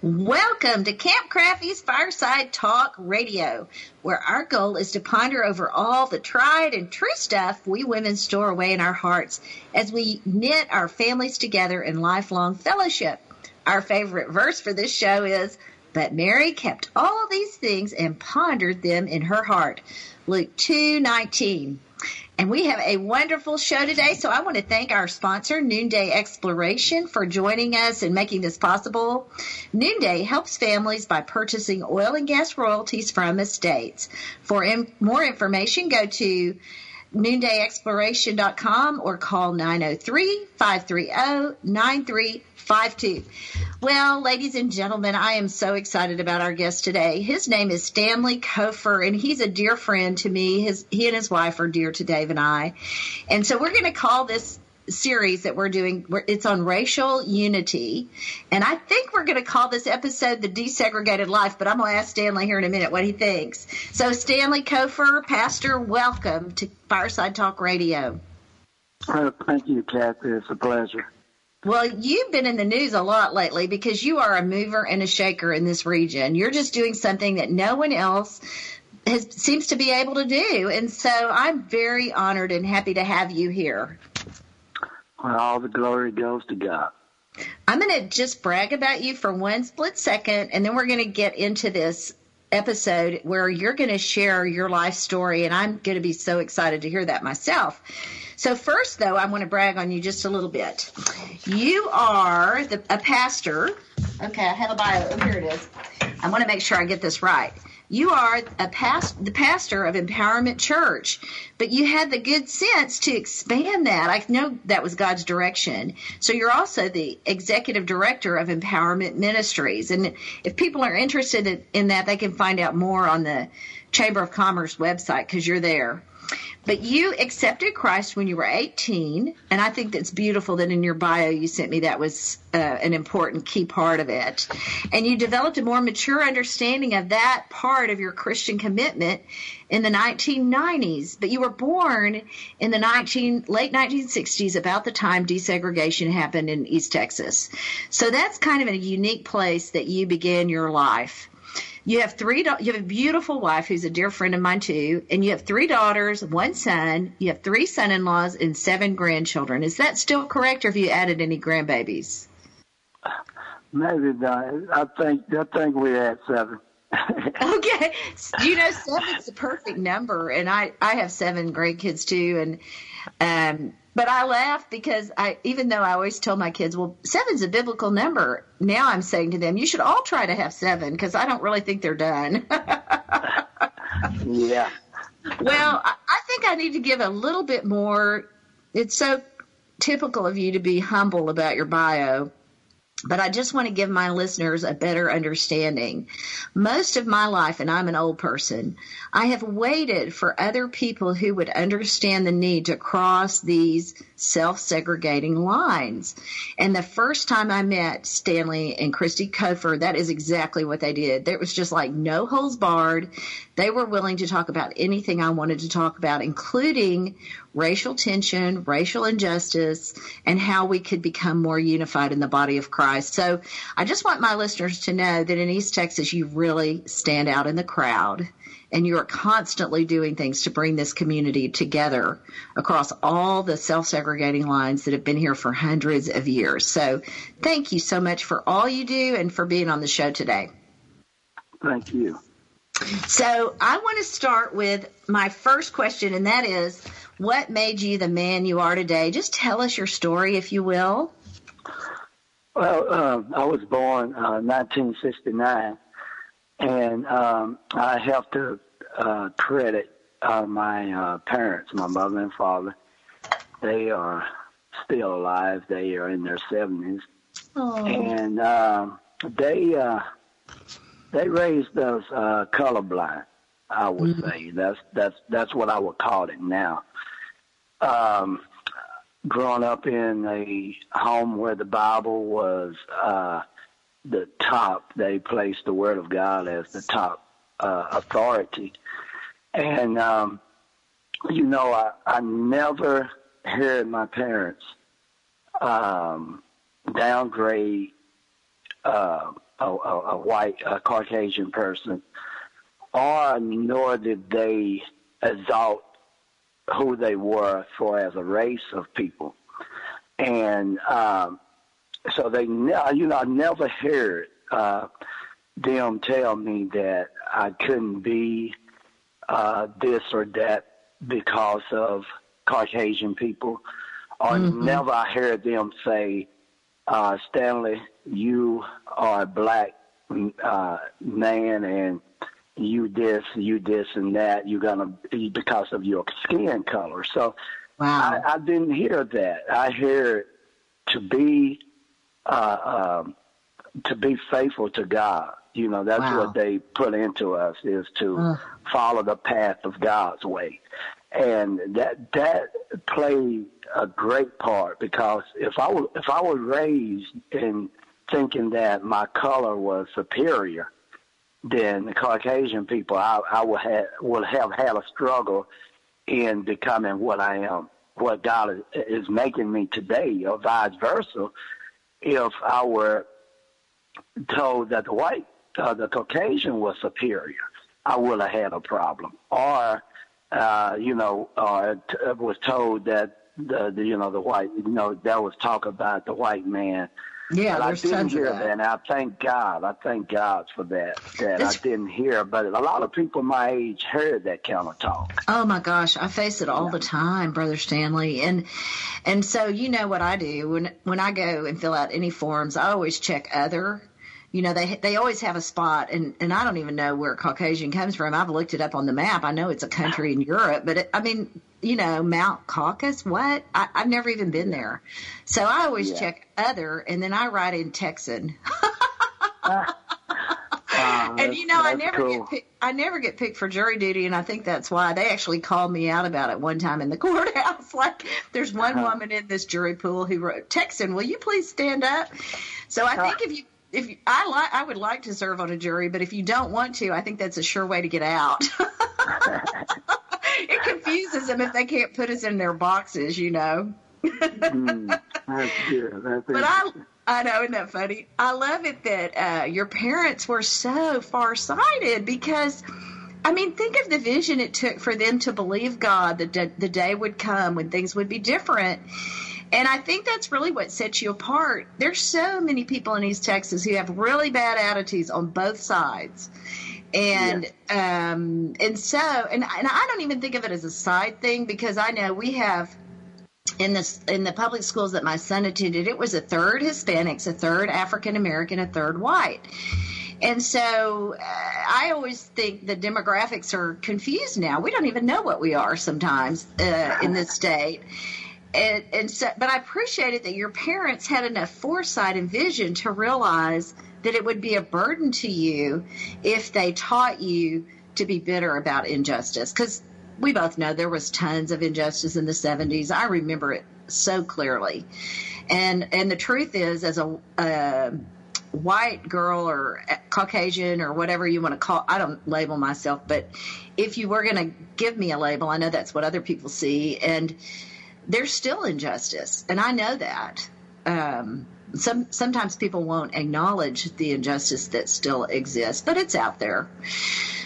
Welcome to Camp Crafty's Fireside Talk Radio, where our goal is to ponder over all the tried and true stuff we women store away in our hearts as we knit our families together in lifelong fellowship. Our favorite verse for this show is, But Mary kept all these things and pondered them in her heart. Luke 2:19. And we have a wonderful show today. So I want to thank our sponsor, Noonday Exploration, for joining us and making this possible. Noonday helps families by purchasing oil and gas royalties from estates. For in, more information, go to noondayexploration.com or call 903 530 9352. Well, ladies and gentlemen, I am so excited about our guest today. His name is Stanley Cofer, and he's a dear friend to me. His, he and his wife are dear to Dave and I. And so we're going to call this series that we're doing. It's on racial unity, and I think we're going to call this episode "The Desegregated Life." But I'm going to ask Stanley here in a minute what he thinks. So, Stanley Cofer, Pastor, welcome to Fireside Talk Radio. Uh, thank you, Kathy. It's a pleasure. Well, you've been in the news a lot lately because you are a mover and a shaker in this region. You're just doing something that no one else has, seems to be able to do. And so I'm very honored and happy to have you here. All the glory goes to God. I'm going to just brag about you for one split second, and then we're going to get into this episode where you're going to share your life story, and I'm going to be so excited to hear that myself. So first, though, I want to brag on you just a little bit. You are the, a pastor. Okay, I have a bio. Here it is. I want to make sure I get this right. You are a past, the pastor of Empowerment Church, but you had the good sense to expand that. I know that was God's direction. So you're also the executive director of Empowerment Ministries. And if people are interested in, that, they can find out more on the Chamber of Commerce website because you're there. But you accepted Christ when you were 18, and I think that's beautiful that in your bio you sent me that was uh, an important key part of it. And you developed a more mature understanding of that part of your Christian commitment in the 1990s. But you were born in the 19 late 1960s, about the time desegregation happened in East Texas. So that's kind of a unique place that you began your life. You have three. You have a beautiful wife who's a dear friend of mine too, and you have three daughters, one son. You have three son-in-laws and seven grandchildren. Is that still correct, or have you added any grandbabies? Maybe not. I think I think we had seven. okay, you know seven's the perfect number, and I I have seven grandkids too, and um but I laugh because I, even though I always tell my kids, well, seven's a biblical number. Now I'm saying to them, you should all try to have seven because I don't really think they're done. yeah. Well, I think I need to give a little bit more. It's so typical of you to be humble about your bio but I just want to give my listeners a better understanding. Most of my life, and I'm an old person, I have waited for other people who would understand the need to cross these self-segregating lines. And the first time I met Stanley and Christy Cofer, that is exactly what they did. There was just like no holes barred. They were willing to talk about anything I wanted to talk about, including racial tension, racial injustice, and how we could become more unified in the body of Christ. So I just want my listeners to know that in East Texas, you really stand out in the crowd and you are constantly doing things to bring this community together across all the self-segregating lines that have been here for hundreds of years. So thank you so much for all you do and for being on the show today. Thank you. So I want to start with my first question, and that is, what made you the man you are today? Just tell us your story, if you will. Well, uh, I was born uh, 1969, and um, I have to uh, credit uh, my uh, parents, my mother and father. They are still alive. They are in their 70s, oh. and um, they uh, they raised us uh, colorblind. I would mm-hmm. say that's that's that's what I would call it now. Um, growing up in a home where the Bible was uh, the top, they placed the Word of God as the top uh, authority, and um, you know, I, I never heard my parents um, downgrade uh, a, a, a white, a Caucasian person, or nor did they exalt who they were for as a race of people. And um, so they, ne- you know, I never heard uh, them tell me that I couldn't be uh, this or that because of Caucasian people. Or mm-hmm. never I heard them say, uh, Stanley, you are a black uh, man and you this, you this and that. You're gonna be because of your skin color. So wow. I, I didn't hear that. I heard to be uh, um, to be faithful to God. You know, that's wow. what they put into us is to uh. follow the path of God's way and that that played a great part because if I was if I was raised in thinking that my color was superior than the Caucasian people, I, I would have would have had a struggle in becoming what I am, what God is, is making me today, or vice versa. If I were told that the white, uh, the Caucasian was superior, I would have had a problem. Or uh, you know, uh, t- was told that the, the, you know, the white, you know, that was talk about the white man. Yeah, but there's I didn't hear that. that. And I thank God. I thank God for that. That I didn't hear, but a lot of people my age heard that kind of talk. Oh my gosh, I face it all yeah. the time, Brother Stanley. And and so you know what I do when when I go and fill out any forms, I always check other you know they they always have a spot and and I don't even know where Caucasian comes from. I've looked it up on the map. I know it's a country in Europe, but it, I mean, you know, Mount Caucasus, what? I, I've never even been there. So I always yeah. check other and then I write in Texan. Uh, and you know, I never cool. get picked, I never get picked for jury duty, and I think that's why they actually called me out about it one time in the courthouse. Like, there's one uh-huh. woman in this jury pool who wrote, "Texan, will you please stand up?" So I think if you if you, I like, I would like to serve on a jury, but if you don't want to, I think that's a sure way to get out. it confuses them if they can't put us in their boxes, you know. mm, that's good. That's but I, I know, isn't that funny? I love it that uh, your parents were so far-sighted because. I mean, think of the vision it took for them to believe God that the day would come when things would be different. And I think that's really what sets you apart. There's so many people in East Texas who have really bad attitudes on both sides. And yeah. um and so and and I don't even think of it as a side thing because I know we have in the in the public schools that my son attended, it was a third Hispanics, a third African American, a third white. And so uh, I always think the demographics are confused now. We don't even know what we are sometimes uh, in this state and, and so, but I appreciated that your parents had enough foresight and vision to realize that it would be a burden to you if they taught you to be bitter about injustice. Because we both know there was tons of injustice in the 70s. I remember it so clearly. And and the truth is, as a, white girl or Caucasian or whatever you want to call, I don't label myself, but if you were going to give me a label, I know that's what other people see. And there's still injustice, and I know that. Um, some sometimes people won't acknowledge the injustice that still exists, but it's out there.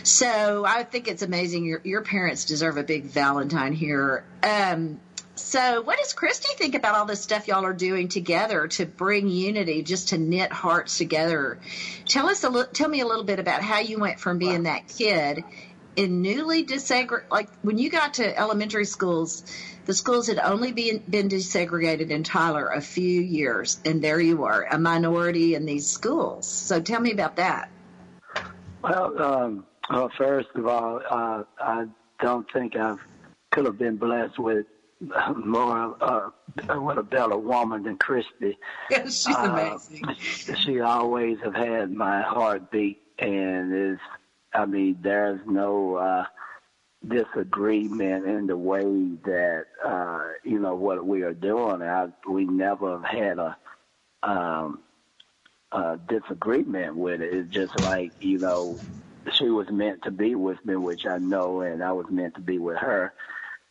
So I think it's amazing. Your your parents deserve a big Valentine here. Um, so what does Christy think about all this stuff y'all are doing together to bring unity, just to knit hearts together? Tell us a li- tell me a little bit about how you went from being that kid in newly desegregated, like when you got to elementary schools the schools had only been, been desegregated in Tyler a few years, and there you are, a minority in these schools. So tell me about that. Well, um, well first of all, uh, I don't think I could have been blessed with more uh, what a better woman than Christy. Yeah, she's uh, amazing. She always have had my heartbeat, and is I mean, there's no uh, disagreement in the way that uh, you know what we are doing. I, we never have had a um, uh, disagreement with it. It's just like, you know, she was meant to be with me, which I know, and I was meant to be with her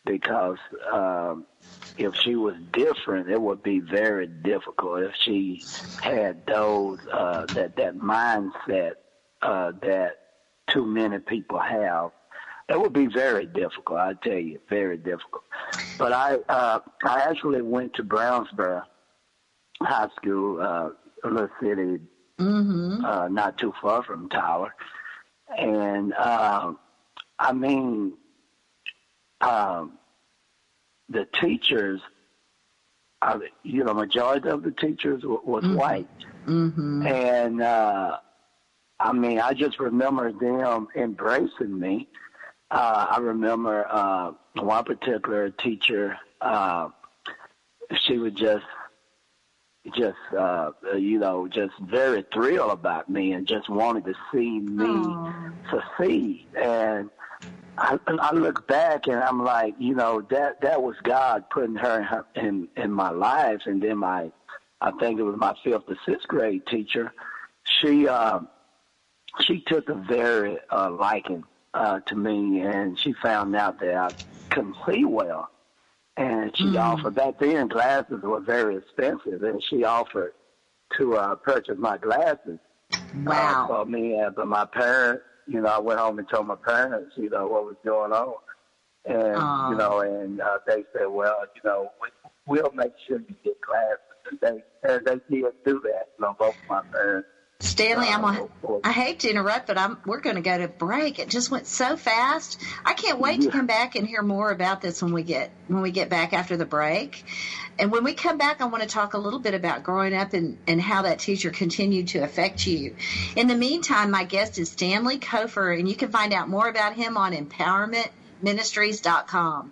because um, if she was different, it would be very difficult. If she had those uh, that that mindset uh, that too many people have, it would be very difficult. I tell you, very difficult. But I uh, I actually went to Brownsboro High School. Uh, a little city mm-hmm. uh, not too far from Tyler. And uh, I mean, um, the teachers, uh, you know, majority of the teachers w- was mm-hmm. white. Mm-hmm. And uh, I mean, I just remember them embracing me. Uh, I remember uh, one particular teacher, uh, she would just just uh you know just very thrilled about me and just wanted to see me Aww. succeed and I, I look back and I'm like, you know, that that was God putting her in, her, in in my life, and then my, I think it was my fifth or sixth grade teacher. She uh, she took a very uh, liking uh, to me, and she found out that I couldn't see well, and she mm. offered back then glasses were very expensive, and she offered to uh, purchase my glasses. Wow. Uh, for me, uh, but my parents, you know, I went home and told my parents, you know, what was going on, and uh. you know, and uh, they said, well, you know, we, we'll make sure you get glasses. And they and they did do that. You know, both of my parents. Stanley, I'm a, I hate to interrupt, but I'm we're going to go to break. It just went so fast. I can't wait to come back and hear more about this when we get when we get back after the break. And when we come back, I want to talk a little bit about growing up and, and how that teacher continued to affect you. In the meantime, my guest is Stanley Cofer, and you can find out more about him on empowermentministries.com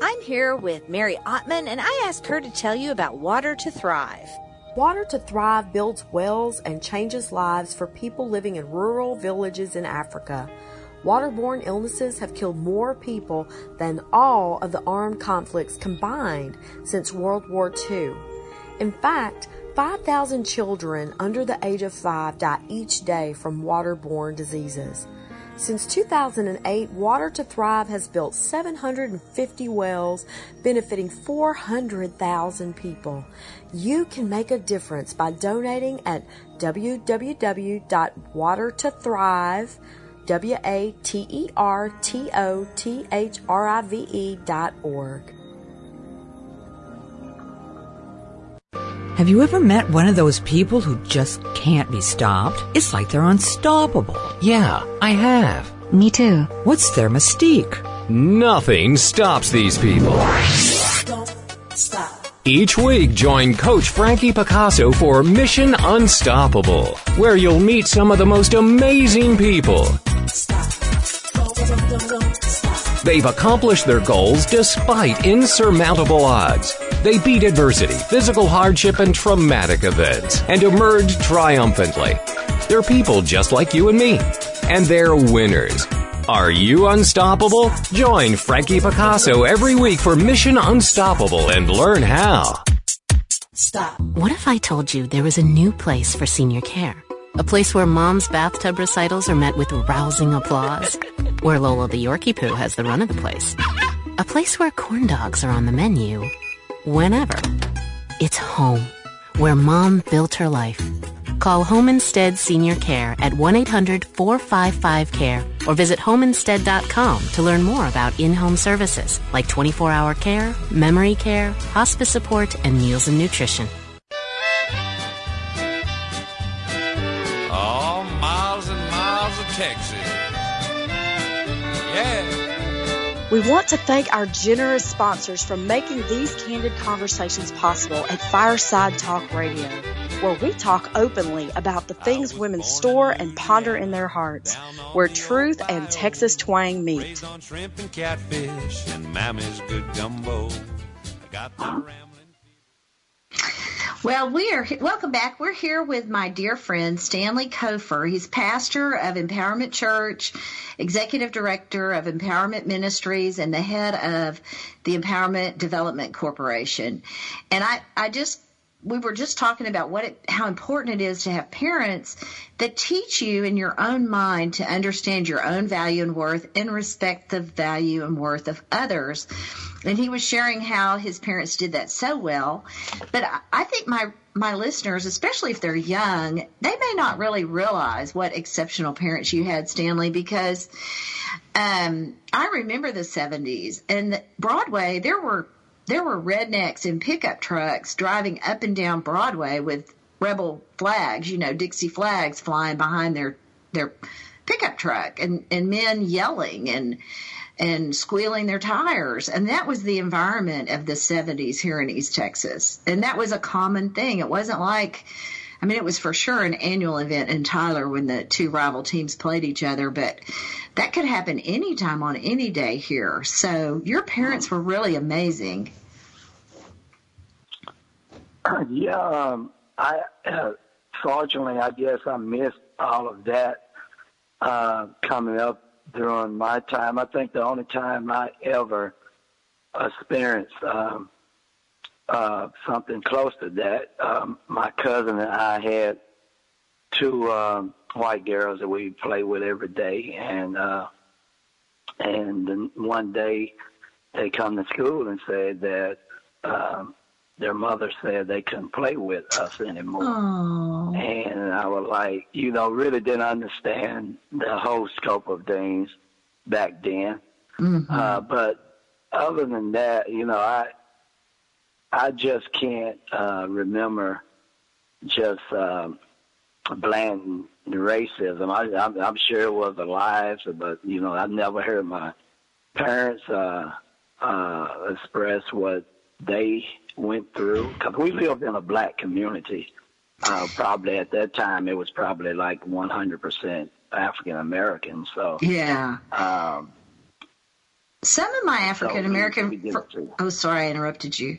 I'm here with Mary Ottman, and I asked her to tell you about Water to Thrive. Water to Thrive builds wells and changes lives for people living in rural villages in Africa. Waterborne illnesses have killed more people than all of the armed conflicts combined since World War II. In fact, 5,000 children under the age of 5 die each day from waterborne diseases. Since 2008, Water to Thrive has built 750 wells benefiting 400,000 people. You can make a difference by donating at www.watertothrive, W-A-T-E-R-T-O-T-H-R-I-V-E dot org. Have you ever met one of those people who just can't be stopped? It's like they're unstoppable. Yeah, I have. Me too. What's their mystique? Nothing stops these people. Don't stop. Each week, join Coach Frankie Picasso for Mission Unstoppable, where you'll meet some of the most amazing people. They've accomplished their goals despite insurmountable odds. They beat adversity, physical hardship, and traumatic events, and emerged triumphantly. They're people just like you and me, and they're winners. Are you unstoppable? Join Frankie Picasso every week for Mission Unstoppable and learn how. Stop. What if I told you there was a new place for senior care? A place where mom's bathtub recitals are met with rousing applause. Where Lola the Yorkie Poo has the run of the place. A place where corn dogs are on the menu. Whenever. It's home. Where mom built her life. Call Home Instead Senior Care at 1-800-455-CARE or visit homeinstead.com to learn more about in-home services like 24-hour care, memory care, hospice support, and meals and nutrition. We want to thank our generous sponsors for making these candid conversations possible at Fireside Talk Radio, where we talk openly about the things women store and ponder in their hearts, where truth and Texas twang meet. Well, we are welcome back. We're here with my dear friend Stanley Cofer. He's pastor of Empowerment Church, executive director of Empowerment Ministries, and the head of the Empowerment Development Corporation. And I, I just we were just talking about what it, how important it is to have parents that teach you in your own mind to understand your own value and worth and respect the value and worth of others. And he was sharing how his parents did that so well. But I, I think my my listeners, especially if they're young, they may not really realize what exceptional parents you had, Stanley, because um, I remember the 70s and Broadway. There were there were rednecks in pickup trucks driving up and down Broadway with rebel flags, you know, Dixie flags flying behind their their pickup truck and and men yelling and and squealing their tires. And that was the environment of the 70s here in East Texas. And that was a common thing. It wasn't like I mean it was for sure an annual event in Tyler when the two rival teams played each other but that could happen anytime on any day here so your parents were really amazing yeah, um, I uh, fortunately, I guess I missed all of that uh, coming up during my time. I think the only time I ever experienced um, uh, something close to that, um, my cousin and I had two um, white girls that we play with every day, and uh, and then one day they come to school and said that. Um, their mother said they couldn't play with us anymore. Oh. And I was like, you know, really didn't understand the whole scope of things back then. Mm-hmm. Uh, but other than that, you know, I I just can't uh, remember just um, blatant racism. I, I'm, I'm sure it was alive, but you know, I never heard my parents uh, uh, express what they went through because we lived in a black community. Uh, probably at that time, it was probably like 100% African American. So yeah. Um, some of my African American, fr- did it too. oh sorry, I interrupted you.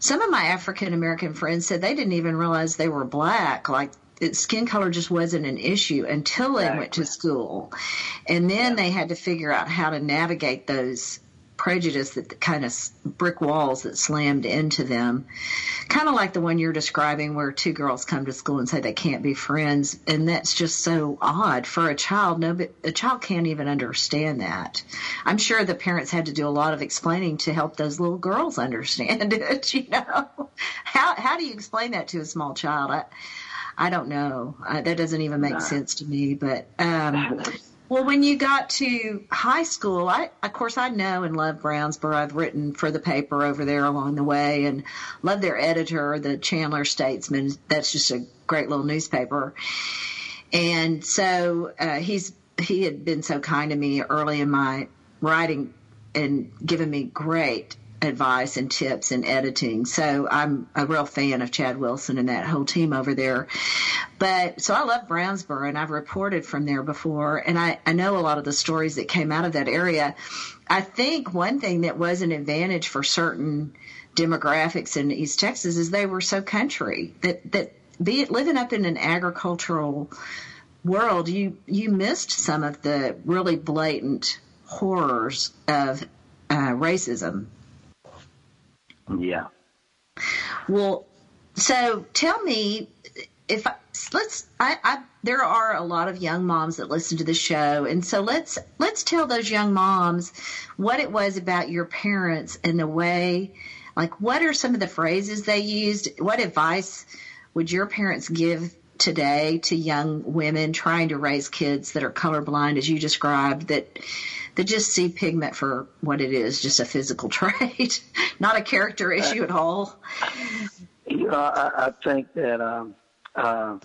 Some of my African American friends said they didn't even realize they were black. Like it, skin color just wasn't an issue until they went to school, and then they had to figure out how to navigate those prejudice that kind of brick walls that slammed into them. Kind of like the one you're describing where two girls come to school and say they can't be friends and that's just so odd. For a child no a child can't even understand that. I'm sure the parents had to do a lot of explaining to help those little girls understand it you know? How how do you explain that to a small child? I i don't know. Uh, that doesn't even make sense to me but um well, when you got to high school, I, of course, I know and love Brownsboro. I've written for the paper over there along the way and love their editor, the Chandler Statesman. That's just a great little newspaper. And so, uh, he's, he had been so kind to me early in my writing and given me great advice and tips and editing. So I'm a real fan of Chad Wilson and that whole team over there. But so I love Brownsboro and I've reported from there before and I, I know a lot of the stories that came out of that area. I think one thing that was an advantage for certain demographics in East Texas is they were so country that, that be it living up in an agricultural world, you, you missed some of the really blatant horrors of uh, racism. Yeah. Well, so tell me if I, let's I, I there are a lot of young moms that listen to the show and so let's let's tell those young moms what it was about your parents and the way like what are some of the phrases they used what advice would your parents give today to young women trying to raise kids that are colorblind, as you described, that that just see pigment for what it is, just a physical trait, not a character issue at all. You know, I, I think that um, uh,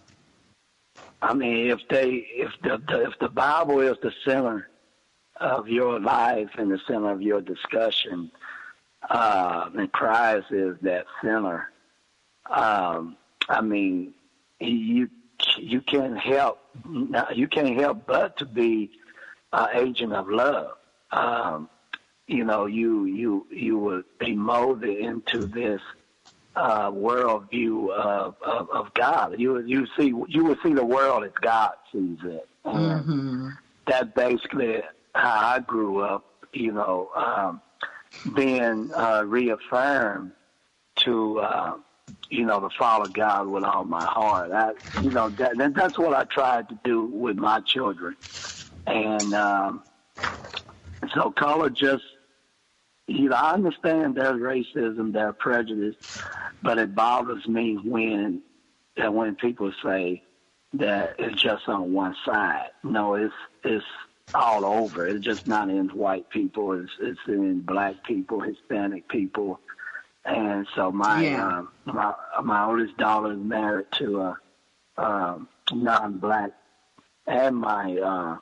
I mean, if they, if the, if the Bible is the center of your life and the center of your discussion, uh, and Christ is that center. Um, I mean, you you can't help you can't help but to be an agent of love. Um, you know, you you you will be molded into this uh, worldview of, of of God. You you see you will see the world as God sees it. And Mm-hmm. That basically how I grew up. You know, um, being uh, reaffirmed to uh, you know to follow God with all my heart. I, you know that, that that's what I tried to do with my children, and um, so color just you know I understand there's racism, there's prejudice, but it bothers me when that when people say that it's just on one side. No, it's it's all over. It's just not in white people. It's it's in black people, Hispanic people, and so my Yeah. um, my my oldest daughter is married to a um, non-black, and my uh,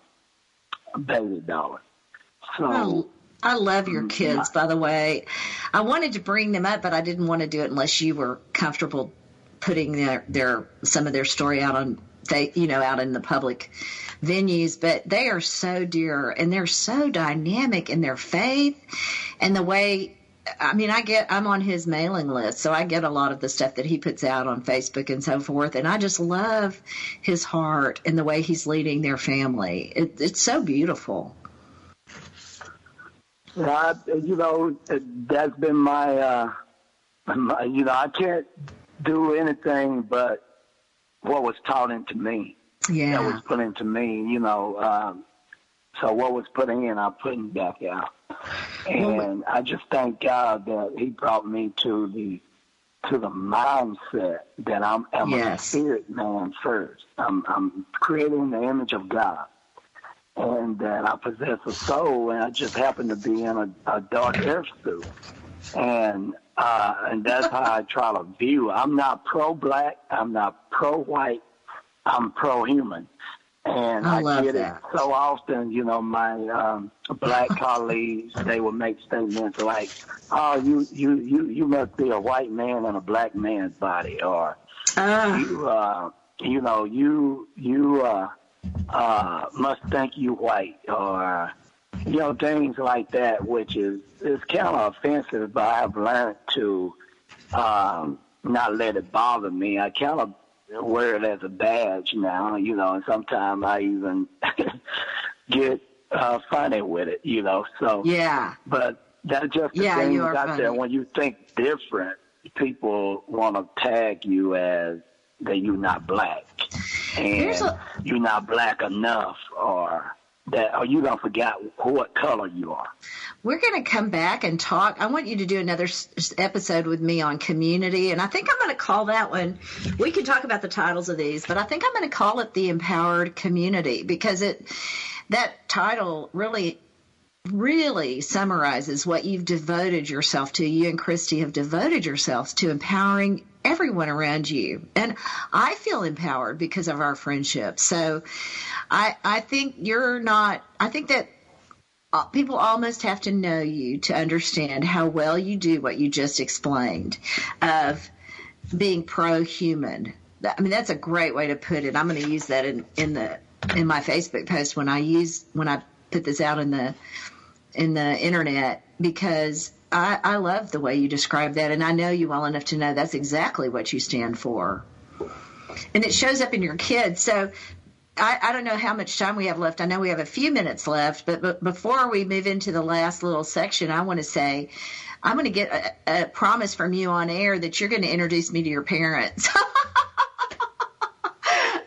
baby daughter. So I love Mm, your kids, by the way. I wanted to bring them up, but I didn't want to do it unless you were comfortable putting their, their some of their story out on they you know out in the public venues. But they are so dear and they're so dynamic in their faith and the way. I mean, I get, I'm on his mailing list, so I get a lot of the stuff that he puts out on Facebook and so forth. And I just love his heart and the way he's leading their family. It, it's so beautiful. I, you know, that's been my, uh, my, you know, I can't do anything but what was taught into me. Yeah. That was put into me, you know. Um, so what was put in, I'm putting back out. And I just thank God that He brought me to the to the mindset that I'm, I'm Yes. a spirit man first. I'm, I'm creating the image of God and that I possess a soul, and I just happen to be in a, a dark earth suit, and uh, and that's how I try to view. I'm not pro black. I'm not pro white. I'm pro human, and I I, get that. it so often. You know, my um, black colleagues they will make statements like, "Oh, you you you you must be a white man in a black man's body," or Ah. you uh you know you you uh uh must think you white or you know things like that which is is kind of offensive but i've learned to um not let it bother me i kind of wear it as a badge now you know and sometimes i even get uh funny with it you know so Yeah. but that's just the Yeah, thing you out there. When you think different, people want to tag you as that you're not black, and a- you're not black enough, or that, or you don't forget what color you are. We're going to come back and talk. I want you to do another episode with me on community, and I think I'm going to call that one. We can talk about the titles of these, but I think I'm going to call it the empowered community because it that title really really summarizes what you've devoted yourself to. You and Christy have devoted yourselves to empowering everyone around you. And I feel empowered because of our friendship. So I, I think you're not, I think that Uh, people almost have to know you to understand how well you do what you just explained of being pro-human. I mean, that's a great way to put it. I'm going to use that in, in the, in my Facebook post when I use, when I put this out in the, in the internet because I, I love the way you describe that, and I know you well enough to know that's exactly what you stand for, and it shows up in your kids. So I, I don't know how much time we have left. I know we have a few minutes left, but, but before we move into the last little section, I want to say I'm going to get a, a promise from you on air that you're going to introduce me to your parents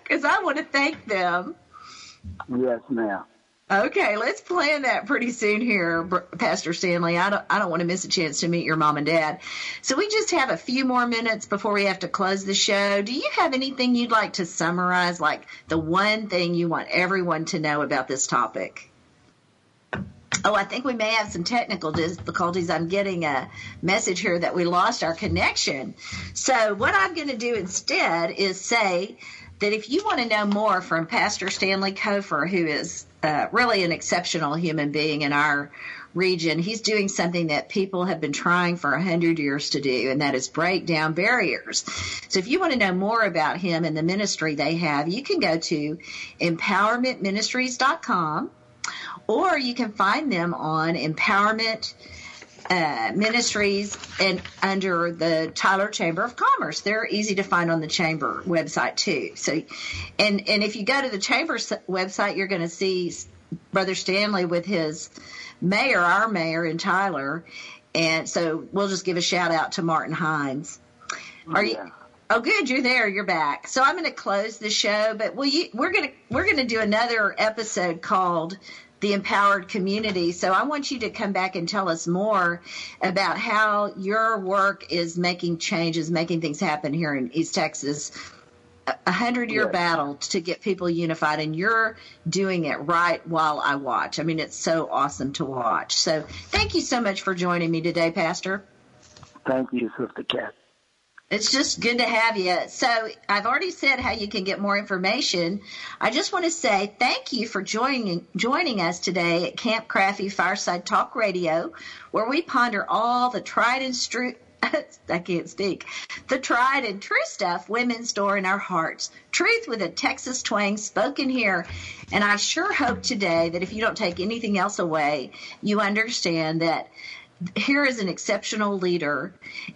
because I want to thank them. Yes, ma'am. Okay, let's plan that pretty soon here, Pastor Stanley. I don't, I don't want to miss a chance to meet your mom and dad. So we just have a few more minutes before we have to close the show. Do you have anything you'd like to summarize, like the one thing you want everyone to know about this topic? Oh, I think we may have some technical difficulties. I'm getting a message here that we lost our connection. So what I'm going to do instead is say that if you want to know more from Pastor Stanley Cofer, who is uh, really an exceptional human being in our region. He's doing something that people have been trying for a hundred years to do, and that is break down barriers. So if you want to know more about him and the ministry they have, you can go to empowermentministries.com or you can find them on empowerment uh, ministries and under the Tyler Chamber of Commerce. They're easy to find on the chamber website too. So, and and if you go to the chamber website, you're going to see Brother Stanley with his mayor, our mayor in Tyler, and so we'll just give a shout out to Martin Heines. Are you? Oh, good. You're there. You're back. So I'm going to close the show, but will you? We're going to we're going to do another episode called the empowered community. So I want you to come back and tell us more about how your work is making changes, making things happen here in East Texas. A hundred year yes. battle to get people unified, and you're doing it right while I watch. I mean, it's so awesome to watch. So, thank you so much for joining me today, Pastor. Thank you, Sister Kat. It's just good to have you. So I've already said how you can get more information. I just want to say thank you for joining joining us today at Camp Crafty Fireside Talk Radio, where we ponder all the tried and true. I can't speak. The tried and true stuff women store in our hearts. Truth with a Texas twang spoken here. And I sure hope today that if you don't take anything else away, you understand that here is an exceptional leader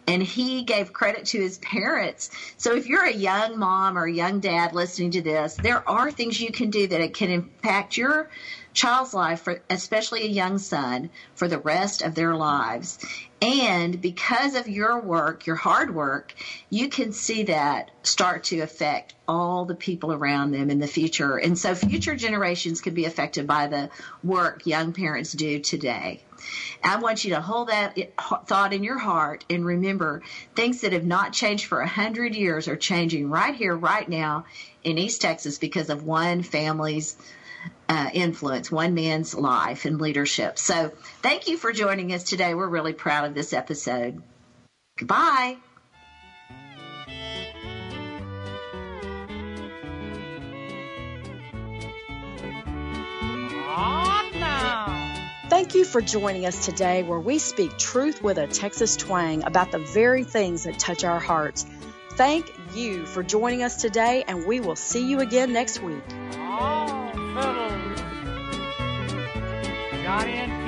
and he gave credit to his parents. So if you're a young mom or a young dad listening to this, there are things you can do that it can impact your child's life, for, especially a young son, for the rest of their lives. And because of your work, your hard work, you can see that start to affect all the people around them in the future. And so future generations could be affected by the work young parents do today. I want you to hold that thought in your heart and remember things that have not changed for a hundred years are changing right here, right now in East Texas because of one family's uh, influence, one man's life and leadership. So thank you for joining us today. We're really proud of this episode. Goodbye. Thank you for joining us today where we speak truth with a Texas twang about the very things that touch our hearts. Thank you for joining us today, and we will see you again next week. Got in.